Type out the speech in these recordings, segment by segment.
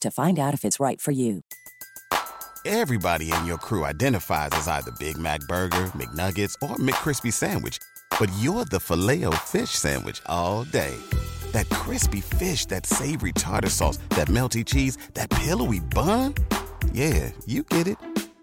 to find out if it's right for you. Everybody in your crew identifies as either Big Mac Burger, McNuggets, or McCrispy Sandwich. But you're the filet fish Sandwich all day. That crispy fish, that savory tartar sauce, that melty cheese, that pillowy bun. Yeah, you get it.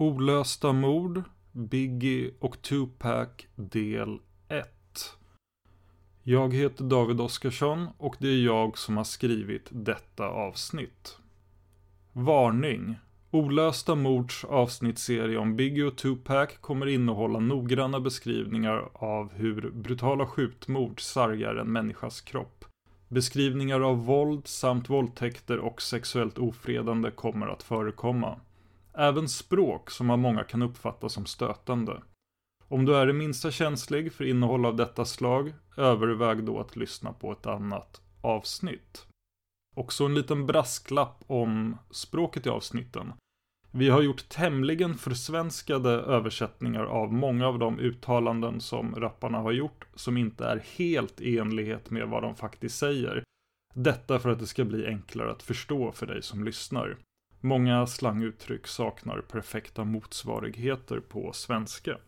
Olösta mord, Biggie och Tupac del 1. Jag heter David Oskarsson och det är jag som har skrivit detta avsnitt. Varning! Olösta mords avsnittsserie om Biggie och Tupac kommer innehålla noggranna beskrivningar av hur brutala skjutmord sargar en människas kropp. Beskrivningar av våld samt våldtäkter och sexuellt ofredande kommer att förekomma. Även språk som av många kan uppfattas som stötande. Om du är det minsta känslig för innehåll av detta slag, överväg då att lyssna på ett annat avsnitt. Också en liten brasklapp om språket i avsnitten. Vi har gjort tämligen försvenskade översättningar av många av de uttalanden som rapparna har gjort som inte är helt i enlighet med vad de faktiskt säger. Detta för att det ska bli enklare att förstå för dig som lyssnar. Många slanguttryck saknar perfekta motsvarigheter på svenska.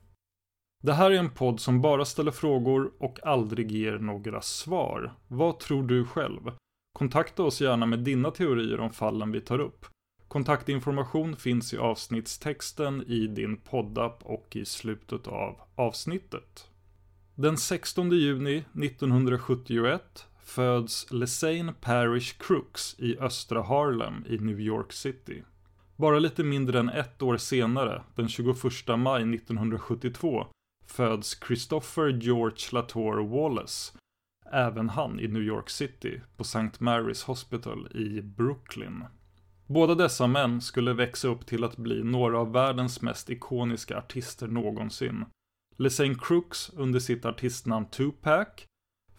Det här är en podd som bara ställer frågor och aldrig ger några svar. Vad tror du själv? Kontakta oss gärna med dina teorier om fallen vi tar upp. Kontaktinformation finns i avsnittstexten i din poddapp och i slutet av avsnittet. Den 16 juni 1971 föds Lesane Parish Crooks i östra Harlem i New York City. Bara lite mindre än ett år senare, den 21 maj 1972, föds Christopher George Latour Wallace, även han i New York City, på St. Mary's Hospital i Brooklyn. Båda dessa män skulle växa upp till att bli några av världens mest ikoniska artister någonsin. Lesane Crooks under sitt artistnamn Tupac,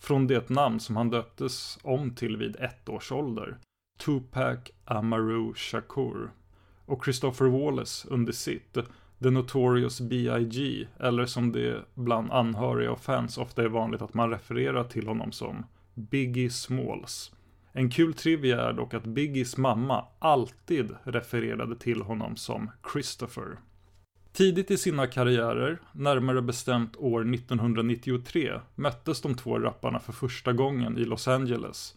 från det namn som han döptes om till vid ett års ålder, Tupac Amaru Shakur. Och Christopher Wallace under sitt, The Notorious B.I.G. eller som det bland anhöriga och fans ofta är vanligt att man refererar till honom som Biggie Smalls. En kul trivia är dock att Biggies mamma alltid refererade till honom som Christopher. Tidigt i sina karriärer, närmare bestämt år 1993, möttes de två rapparna för första gången i Los Angeles.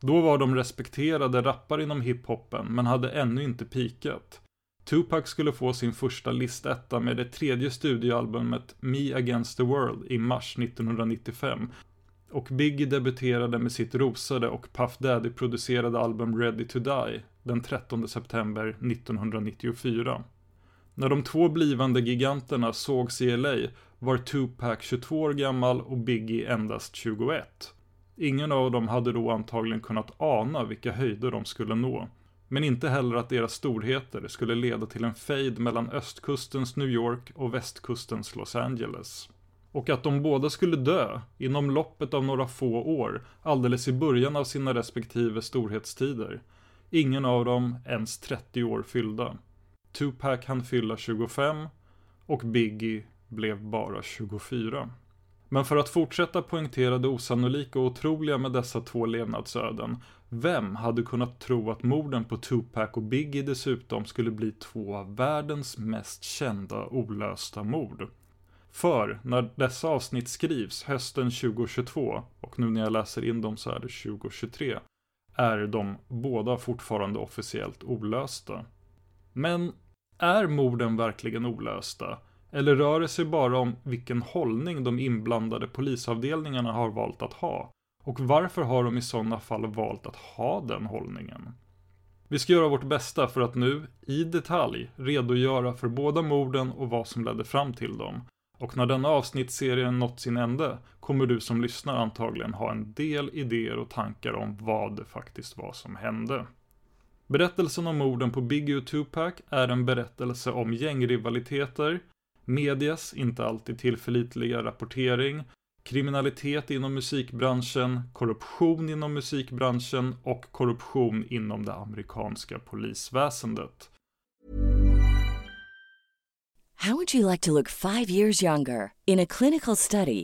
Då var de respekterade rappare inom hiphopen men hade ännu inte pikat. Tupac skulle få sin första listetta med det tredje studioalbumet Me Against the World i mars 1995 Och Biggie debuterade med sitt rosade och Puff Daddy-producerade album Ready to Die den 13 september 1994. När de två blivande giganterna sågs i LA var Tupac 22 år gammal och Biggie endast 21. Ingen av dem hade då antagligen kunnat ana vilka höjder de skulle nå. Men inte heller att deras storheter skulle leda till en fejd mellan östkustens New York och västkustens Los Angeles. Och att de båda skulle dö inom loppet av några få år, alldeles i början av sina respektive storhetstider. Ingen av dem ens 30 år fyllda. Tupac hann fylla 25 och Biggie blev bara 24. Men för att fortsätta poängtera det osannolika och otroliga med dessa två levnadsöden, vem hade kunnat tro att morden på Tupac och Biggie dessutom skulle bli två av världens mest kända olösta mord? För när dessa avsnitt skrivs hösten 2022, och nu när jag läser in dem så är det 2023, är de båda fortfarande officiellt olösta. Men är morden verkligen olösta? Eller rör det sig bara om vilken hållning de inblandade polisavdelningarna har valt att ha? Och varför har de i sådana fall valt att ha den hållningen? Vi ska göra vårt bästa för att nu, i detalj, redogöra för båda morden och vad som ledde fram till dem. Och när denna avsnittsserie nått sin ände kommer du som lyssnar antagligen ha en del idéer och tankar om vad det faktiskt var som hände. Berättelsen om morden på Biggie och Tupac är en berättelse om gängrivaliteter, medias inte alltid tillförlitliga rapportering, kriminalitet inom musikbranschen, korruption inom musikbranschen och korruption inom det amerikanska polisväsendet. How would you like to look five years younger? In a clinical study,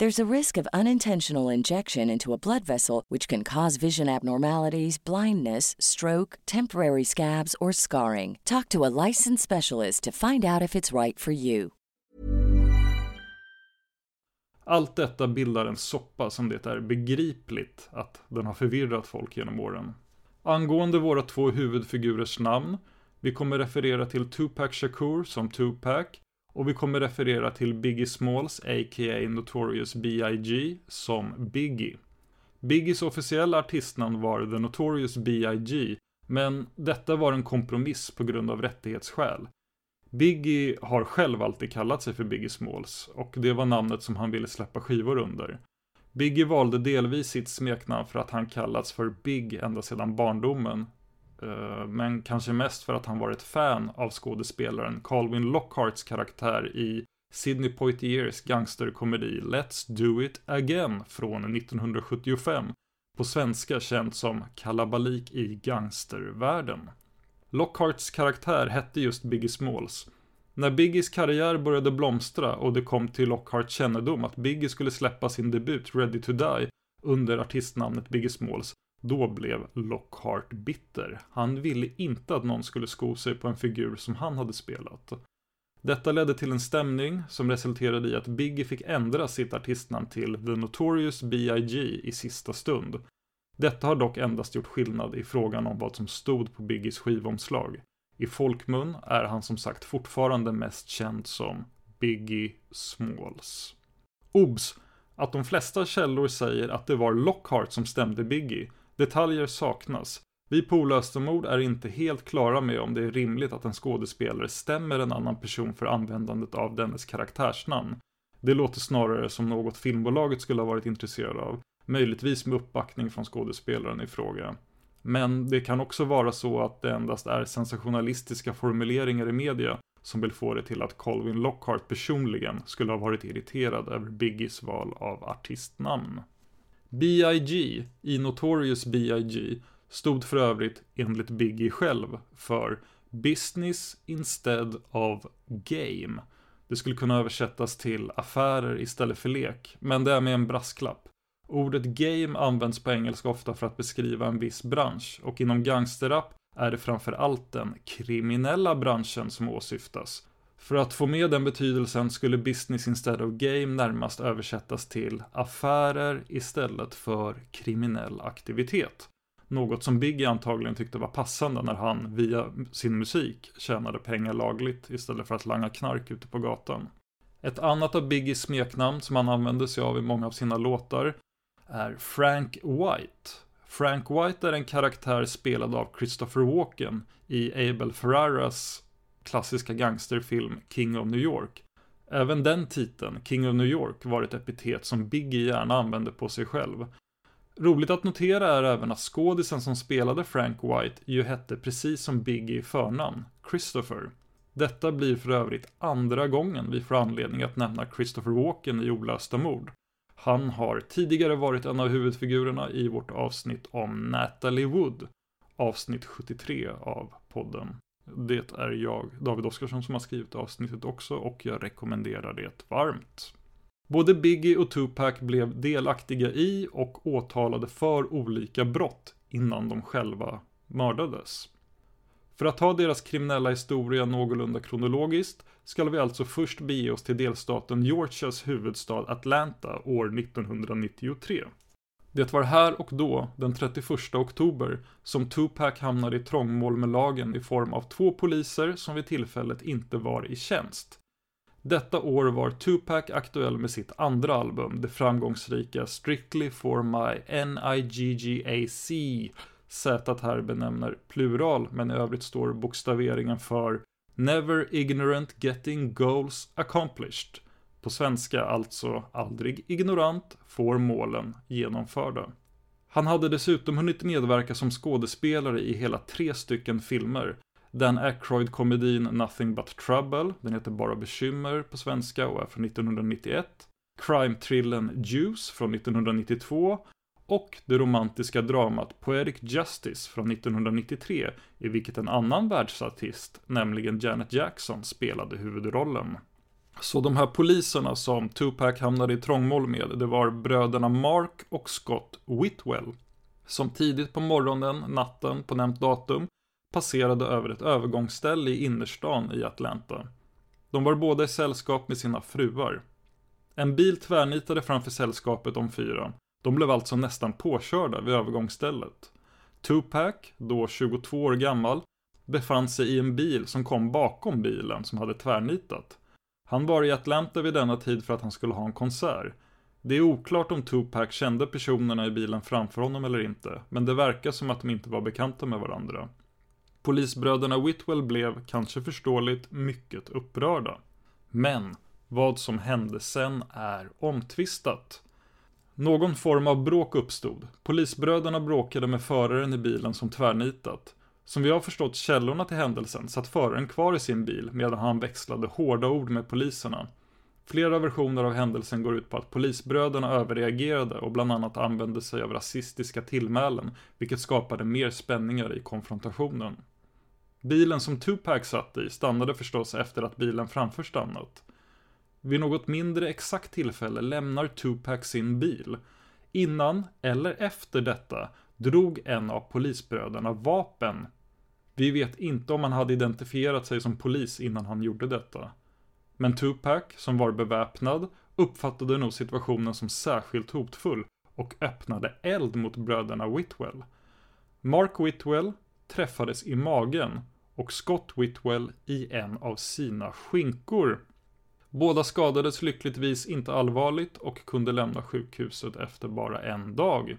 There's a risk of unintentional injection into a blood vessel, which can cause vision abnormalities, blindness, stroke, temporary scabs, or scarring. Talk to a licensed specialist to find out if it's right for you. Allt detta bildar en soppa som det är begripligt att den har förvirrat folk genom åren. Angående våra två huvudfigurers namn, vi kommer referera till Tupac Shakur som Tupac och vi kommer referera till Biggie Smalls, a.k.a. Notorious B.I.G. som Biggie. Biggies officiella artistnamn var The Notorious B.I.G. Men detta var en kompromiss på grund av rättighetsskäl. Biggie har själv alltid kallat sig för Biggie Smalls och det var namnet som han ville släppa skivor under. Biggie valde delvis sitt smeknamn för att han kallats för Big ända sedan barndomen. Eh, men kanske mest för att han var ett fan av skådespelaren Calvin Lockharts karaktär i Sidney Poitiers gangsterkomedi Let's Do It Again från 1975. På svenska känt som Kalabalik i gangstervärlden. Lockharts karaktär hette just Biggie Smalls. När Biggies karriär började blomstra och det kom till Lockharts kännedom att Biggie skulle släppa sin debut Ready to Die under artistnamnet Biggie Smalls, då blev Lockhart bitter. Han ville inte att någon skulle sko sig på en figur som han hade spelat. Detta ledde till en stämning som resulterade i att Biggie fick ändra sitt artistnamn till The Notorious B.I.G. i sista stund. Detta har dock endast gjort skillnad i frågan om vad som stod på Biggies skivomslag. I folkmun är han som sagt fortfarande mest känd som Biggie Smalls. Obs! Att de flesta källor säger att det var Lockhart som stämde Biggie. Detaljer saknas. Vi på Olösta mord är inte helt klara med om det är rimligt att en skådespelare stämmer en annan person för användandet av dennes karaktärsnamn. Det låter snarare som något filmbolaget skulle ha varit intresserade av, möjligtvis med uppbackning från skådespelaren i fråga. Men det kan också vara så att det endast är sensationalistiska formuleringar i media som vill få det till att Colvin Lockhart personligen skulle ha varit irriterad över Biggies val av artistnamn. B.I.G. i Notorious B.I.G. stod för övrigt enligt Biggie själv för Business instead of Game. Det skulle kunna översättas till affärer istället för lek, men det är med en brasklapp. Ordet game används på engelska ofta för att beskriva en viss bransch och inom gangsterrap är det framför allt den kriminella branschen som åsyftas. För att få med den betydelsen skulle business instead of game närmast översättas till affärer istället för kriminell aktivitet. Något som Biggie antagligen tyckte var passande när han via sin musik tjänade pengar lagligt istället för att langa knark ute på gatan. Ett annat av Biggies smeknamn som han använde sig av i många av sina låtar är Frank White. Frank White är en karaktär spelad av Christopher Walken i Abel Ferraras klassiska gangsterfilm King of New York. Även den titeln, King of New York, var ett epitet som Biggie gärna använde på sig själv. Roligt att notera är även att skådisen som spelade Frank White ju hette precis som Biggie i förnamn, Christopher. Detta blir för övrigt andra gången vi får anledning att nämna Christopher Walken i Olösta mord. Han har tidigare varit en av huvudfigurerna i vårt avsnitt om Natalie Wood, avsnitt 73 av podden. Det är jag, David Oskarsson, som har skrivit avsnittet också och jag rekommenderar det varmt. Både Biggie och Tupac blev delaktiga i och åtalade för olika brott innan de själva mördades. För att ta deras kriminella historia någorlunda kronologiskt ska vi alltså först bege oss till delstaten Georgias huvudstad Atlanta år 1993. Det var här och då, den 31 oktober, som Tupac hamnade i trångmål med lagen i form av två poliser som vid tillfället inte var i tjänst. Detta år var Tupac aktuell med sitt andra album, det framgångsrika Strictly for my NIGGAC. Z här benämner plural, men i övrigt står bokstaveringen för Never ignorant getting goals accomplished. På svenska alltså aldrig ignorant får målen genomförda. Han hade dessutom hunnit medverka som skådespelare i hela tre stycken filmer. Dan Aykroyd-komedin Nothing But Trouble, den heter bara Bekymmer på svenska och är från 1991. Crime-thrillern Juice från 1992 och det romantiska dramat Poetic Justice från 1993 i vilket en annan världsartist, nämligen Janet Jackson, spelade huvudrollen. Så de här poliserna som Tupac hamnade i trångmål med, det var bröderna Mark och Scott Whitwell, som tidigt på morgonen, natten på nämnt datum, passerade över ett övergångsställe i innerstan i Atlanta. De var båda i sällskap med sina fruar. En bil tvärnitade framför sällskapet om fyra. De blev alltså nästan påkörda vid övergångsstället. Tupac, då 22 år gammal, befann sig i en bil som kom bakom bilen som hade tvärnitat. Han var i Atlanta vid denna tid för att han skulle ha en konsert. Det är oklart om Tupac kände personerna i bilen framför honom eller inte, men det verkar som att de inte var bekanta med varandra. Polisbröderna Whitwell blev, kanske förståeligt, mycket upprörda. Men, vad som hände sen är omtvistat. Någon form av bråk uppstod. Polisbröderna bråkade med föraren i bilen som tvärnitat. Som vi har förstått källorna till händelsen satt föraren kvar i sin bil medan han växlade hårda ord med poliserna. Flera versioner av händelsen går ut på att polisbröderna överreagerade och bland annat använde sig av rasistiska tillmälen, vilket skapade mer spänningar i konfrontationen. Bilen som Tupac satt i stannade förstås efter att bilen framför stannat. Vid något mindre exakt tillfälle lämnar Tupac sin bil. Innan eller efter detta drog en av polisbröderna vapen. Vi vet inte om han hade identifierat sig som polis innan han gjorde detta. Men Tupac, som var beväpnad, uppfattade nog situationen som särskilt hotfull och öppnade eld mot bröderna Whitwell. Mark Whitwell träffades i magen och Scott Whitwell i en av sina skinkor. Båda skadades lyckligtvis inte allvarligt och kunde lämna sjukhuset efter bara en dag.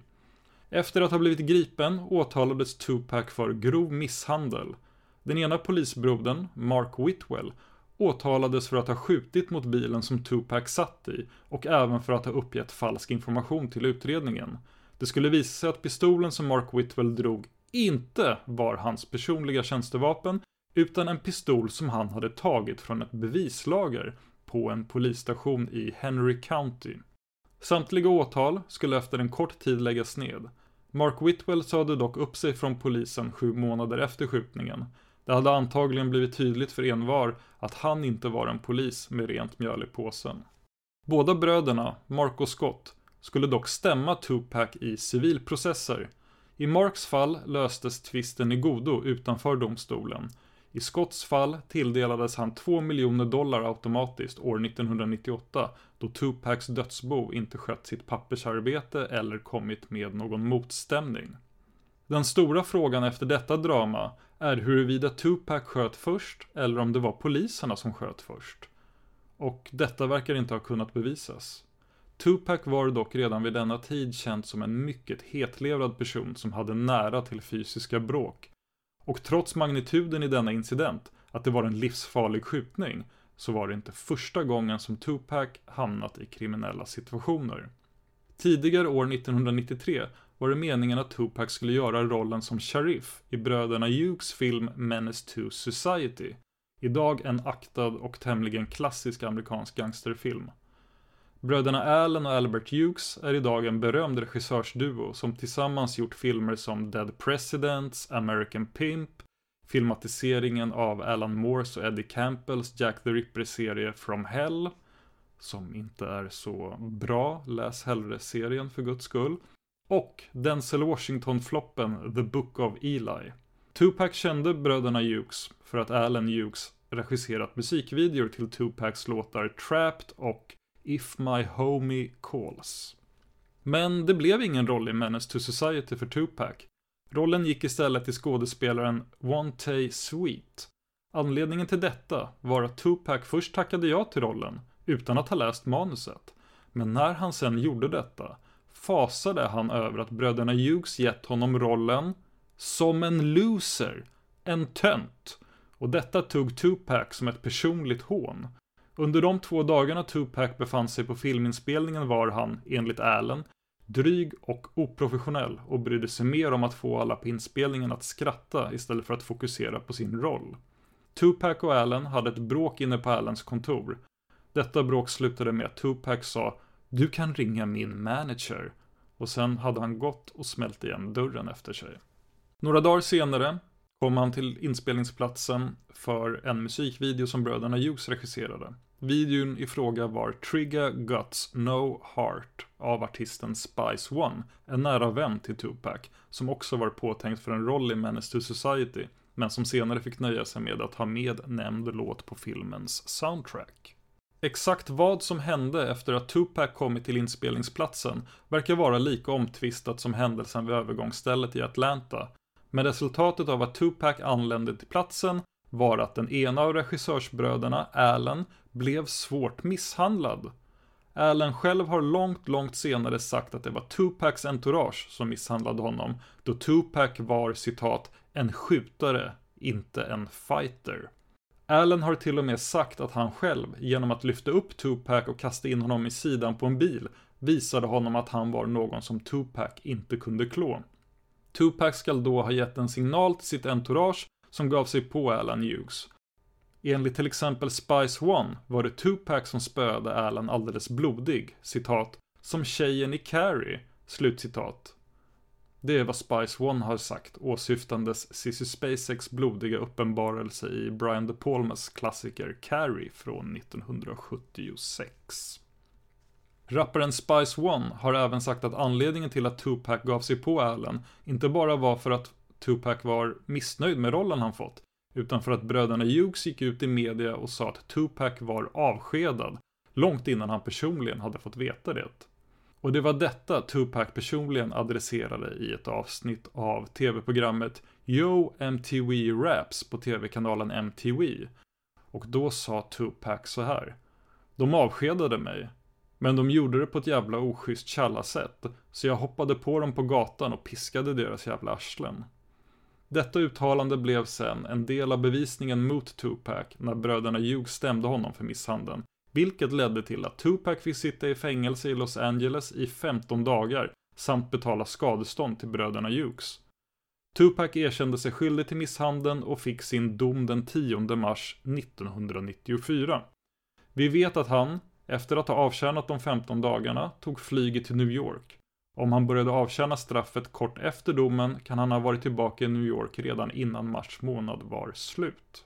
Efter att ha blivit gripen åtalades Tupac för grov misshandel. Den ena polisbrodern, Mark Whitwell, åtalades för att ha skjutit mot bilen som Tupac satt i och även för att ha uppgett falsk information till utredningen. Det skulle visa sig att pistolen som Mark Whitwell drog inte var hans personliga tjänstevapen utan en pistol som han hade tagit från ett bevislager på en polisstation i Henry County. Samtliga åtal skulle efter en kort tid läggas ned. Mark Whitwell sade dock upp sig från polisen sju månader efter skjutningen. Det hade antagligen blivit tydligt för envar att han inte var en polis med rent mjöl i påsen. Båda bröderna, Mark och Scott, skulle dock stämma Tupac i civilprocesser. I Marks fall löstes tvisten i godo utanför domstolen. I Scotts fall tilldelades han 2 miljoner dollar automatiskt år 1998 då Tupacs dödsbo inte skött sitt pappersarbete eller kommit med någon motstämning. Den stora frågan efter detta drama är huruvida Tupac sköt först eller om det var poliserna som sköt först. Och detta verkar inte ha kunnat bevisas. Tupac var dock redan vid denna tid känd som en mycket hetlevrad person som hade nära till fysiska bråk. Och trots magnituden i denna incident, att det var en livsfarlig skjutning, så var det inte första gången som Tupac hamnat i kriminella situationer. Tidigare år 1993 var det meningen att Tupac skulle göra rollen som sheriff i bröderna Hughes film Menace to Society. Idag en aktad och tämligen klassisk amerikansk gangsterfilm. Bröderna Allen och Albert Hughes är idag en berömd regissörsduo som tillsammans gjort filmer som Dead Presidents, American Pimp, filmatiseringen av Alan Moores och Eddie Campbells Jack the Ripper-serie From Hell, som inte är så bra, läs hellre serien för guds skull, och Denzel Washington-floppen The Book of Eli. Tupac kände bröderna Hughes för att Alan Hughes regisserat musikvideor till Tupacs låtar Trapped och If My Homie Calls. Men det blev ingen roll i Menace to Society för Tupac. Rollen gick istället till skådespelaren Wante Sweet. Anledningen till detta var att Tupac först tackade ja till rollen, utan att ha läst manuset. Men när han sen gjorde detta, fasade han över att bröderna Hughes gett honom rollen som en loser, en tönt. Och detta tog Tupac som ett personligt hån. Under de två dagarna Tupac befann sig på filminspelningen var han, enligt Allen, dryg och oprofessionell och brydde sig mer om att få alla på inspelningen att skratta istället för att fokusera på sin roll. Tupac och Allen hade ett bråk inne på Allens kontor. Detta bråk slutade med att Tupac sa “Du kan ringa min manager” och sen hade han gått och smält igen dörren efter sig. Några dagar senare kom han till inspelningsplatsen för en musikvideo som bröderna Hughes regisserade. Videon i fråga var Trigger Guts No Heart av artisten Spice One, en nära vän till Tupac, som också var påtänkt för en roll i Menace to Society, men som senare fick nöja sig med att ha med nämnd låt på filmens soundtrack. Exakt vad som hände efter att Tupac kommit till inspelningsplatsen verkar vara lika omtvistat som händelsen vid övergångsstället i Atlanta, men resultatet av att Tupac anlände till platsen var att den ena av regissörsbröderna, Allen, blev svårt misshandlad. Allen själv har långt, långt senare sagt att det var Tupacs entourage som misshandlade honom, då Tupac var citat ”en skjutare, inte en fighter”. Allen har till och med sagt att han själv, genom att lyfta upp Tupac och kasta in honom i sidan på en bil, visade honom att han var någon som Tupac inte kunde klå. Tupac skall då ha gett en signal till sitt entourage som gav sig på Alan Hughes. Enligt till exempel Spice One var det Tupac som spöade Alan alldeles blodig, citat, som tjejen i Carrie, slutcitat. Det är vad Spice One har sagt, åsyftandes Cissi Spacex blodiga uppenbarelse i Brian De Palmas klassiker Carrie från 1976. Rapparen Spice One har även sagt att anledningen till att Tupac gav sig på Allen inte bara var för att Tupac var missnöjd med rollen han fått, utan för att bröderna Hughes gick ut i media och sa att Tupac var avskedad, långt innan han personligen hade fått veta det. Och det var detta Tupac personligen adresserade i ett avsnitt av tv-programmet Yo MTV Raps på tv-kanalen MTV. Och då sa Tupac så här. De avskedade mig, men de gjorde det på ett jävla oschysst sätt så jag hoppade på dem på gatan och piskade deras jävla arslen. Detta uttalande blev sen en del av bevisningen mot Tupac när bröderna Hughes stämde honom för misshandeln, vilket ledde till att Tupac fick sitta i fängelse i Los Angeles i 15 dagar samt betala skadestånd till bröderna Hughes. Tupac erkände sig skyldig till misshandeln och fick sin dom den 10 mars 1994. Vi vet att han, Efter att ha avtjänat de 15 dagarna tog flyget till New York. Om han började avtjäna straffet kort efter domen kan han ha varit tillbaka i New York redan innan mars månad var slut.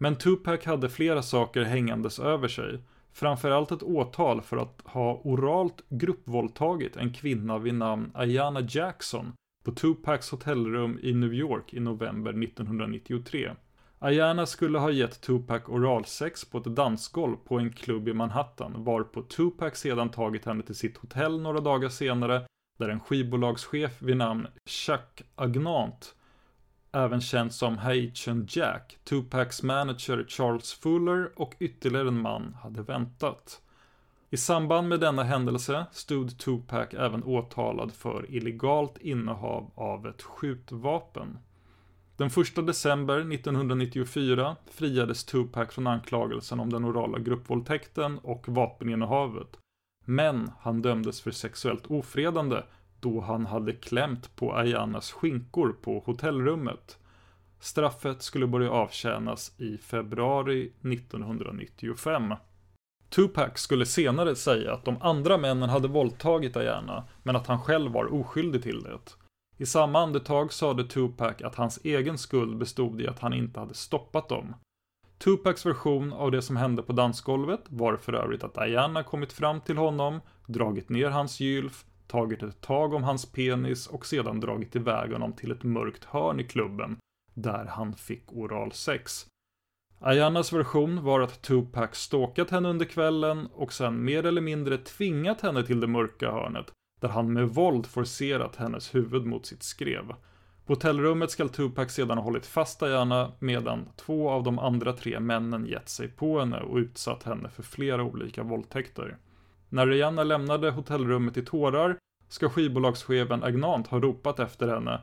Men Tupac hade flera saker hängandes över sig. Framförallt ett åtal för att ha oralt gruppvåldtagit en kvinna vid namn Ayana Jackson på Tupacs hotellrum i New York i november 1993. Ayana skulle ha gett Tupac oralsex på ett dansgolv på en klubb i Manhattan, varpå Tupac sedan tagit henne till sitt hotell några dagar senare, där en skivbolagschef vid namn Chuck Agnant, även känd som Haitian Jack, Tupacs manager Charles Fuller och ytterligare en man hade väntat. I samband med denna händelse stod Tupac även åtalad för illegalt innehav av ett skjutvapen. Den 1 december 1994 friades Tupac från anklagelsen om den orala gruppvåldtäkten och vapeninnehavet. Men han dömdes för sexuellt ofredande då han hade klämt på Ayanas skinkor på hotellrummet. Straffet skulle börja avtjänas i februari 1995. Tupac skulle senare säga att de andra männen hade våldtagit Ayana, men att han själv var oskyldig till det. I samma andetag sade Tupac att hans egen skuld bestod i att han inte hade stoppat dem. Tupacs version av det som hände på dansgolvet var för övrigt att Diana kommit fram till honom, dragit ner hans gylf, tagit ett tag om hans penis och sedan dragit iväg honom till ett mörkt hörn i klubben, där han fick oralsex. Ayanas version var att Tupac stalkat henne under kvällen och sen mer eller mindre tvingat henne till det mörka hörnet, där han med våld forcerat hennes huvud mot sitt skrev. På hotellrummet skall Tupac sedan ha hållit fast Diana medan två av de andra tre männen gett sig på henne och utsatt henne för flera olika våldtäkter. När Rihanna lämnade hotellrummet i tårar ska skivbolagschefen Agnant ha ropat efter henne.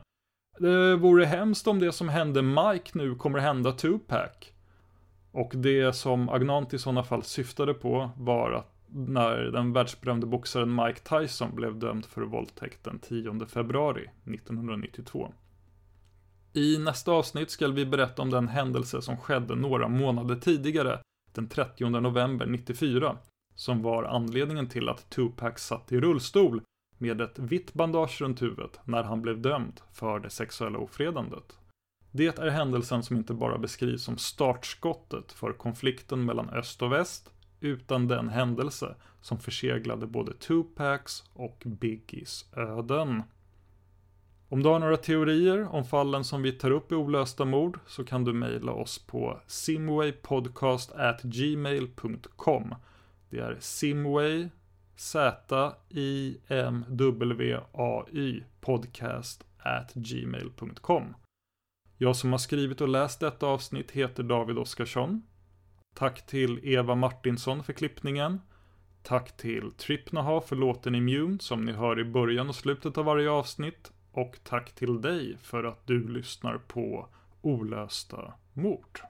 Det vore hemskt om det som hände Mike nu kommer hända Tupac. Och det som Agnant i sådana fall syftade på var att när den världsberömde boxaren Mike Tyson blev dömd för våldtäkt den 10 februari 1992. I nästa avsnitt ska vi berätta om den händelse som skedde några månader tidigare, den 30 november 94, som var anledningen till att Tupac satt i rullstol med ett vitt bandage runt huvudet när han blev dömd för det sexuella ofredandet. Det är händelsen som inte bara beskrivs som startskottet för konflikten mellan öst och väst, utan den händelse som förseglade både Tupacs och Biggies öden. Om du har några teorier om fallen som vi tar upp i olösta mord så kan du mejla oss på simwaypodcast@gmail.com. Det är simway Z-I-M-W-A-Y podcast at gmail.com. Jag som har skrivit och läst detta avsnitt heter David Oskarsson. Tack till Eva Martinsson för klippningen. Tack till Tripnaha för låten Immune som ni hör i början och slutet av varje avsnitt. Och tack till dig för att du lyssnar på Olösta mord.